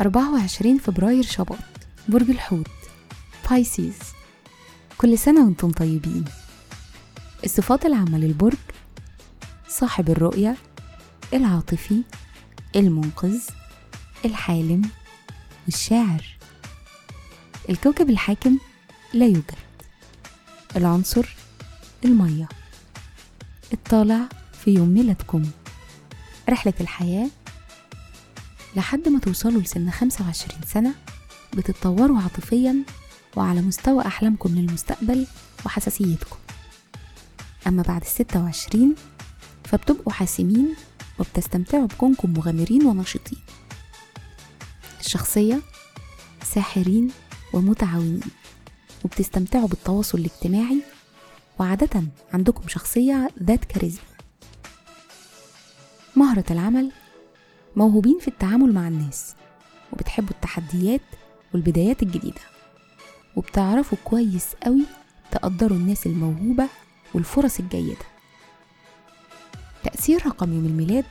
أربعة وعشرين فبراير شباط برج الحوت بايسيز كل سنة وأنتم طيبين. الصفات العامة للبرج صاحب الرؤية العاطفي المنقذ الحالم والشاعر الكوكب الحاكم لا يوجد. العنصر المية. الطالع في يوم ميلادكم. رحلة الحياة لحد ما توصلوا لسن 25 سنة بتتطوروا عاطفيا وعلى مستوى أحلامكم للمستقبل وحساسيتكم. أما بعد الستة وعشرين فبتبقوا حاسمين وبتستمتعوا بكونكم مغامرين ونشيطين الشخصية ساحرين ومتعاونين. وبتستمتعوا بالتواصل الاجتماعي وعادة عندكم شخصية ذات كاريزما. مهرة العمل موهوبين في التعامل مع الناس وبتحبوا التحديات والبدايات الجديدة وبتعرفوا كويس قوي تقدروا الناس الموهوبة والفرص الجيدة. تأثير رقم يوم الميلاد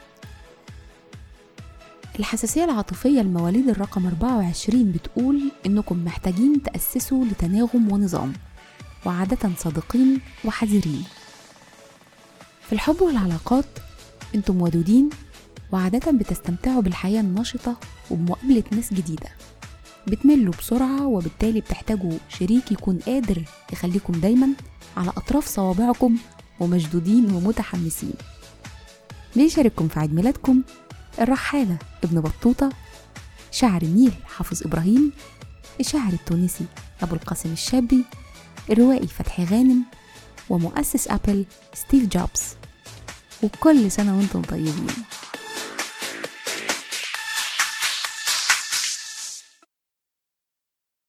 الحساسية العاطفية لمواليد الرقم 24 بتقول إنكم محتاجين تأسسوا لتناغم ونظام وعادة صادقين وحذرين. في الحب والعلاقات أنتم ودودين وعادة بتستمتعوا بالحياة النشطة وبمقابلة ناس جديدة. بتملوا بسرعة وبالتالي بتحتاجوا شريك يكون قادر يخليكم دايما على أطراف صوابعكم ومشدودين ومتحمسين. بيشارككم في عيد ميلادكم؟ الرحالة ابن بطوطة شاعر النيل حافظ إبراهيم الشاعر التونسي أبو القاسم الشابي الروائي فتحي غانم ومؤسس أبل ستيف جوبز. وكل سنة وأنتم طيبين.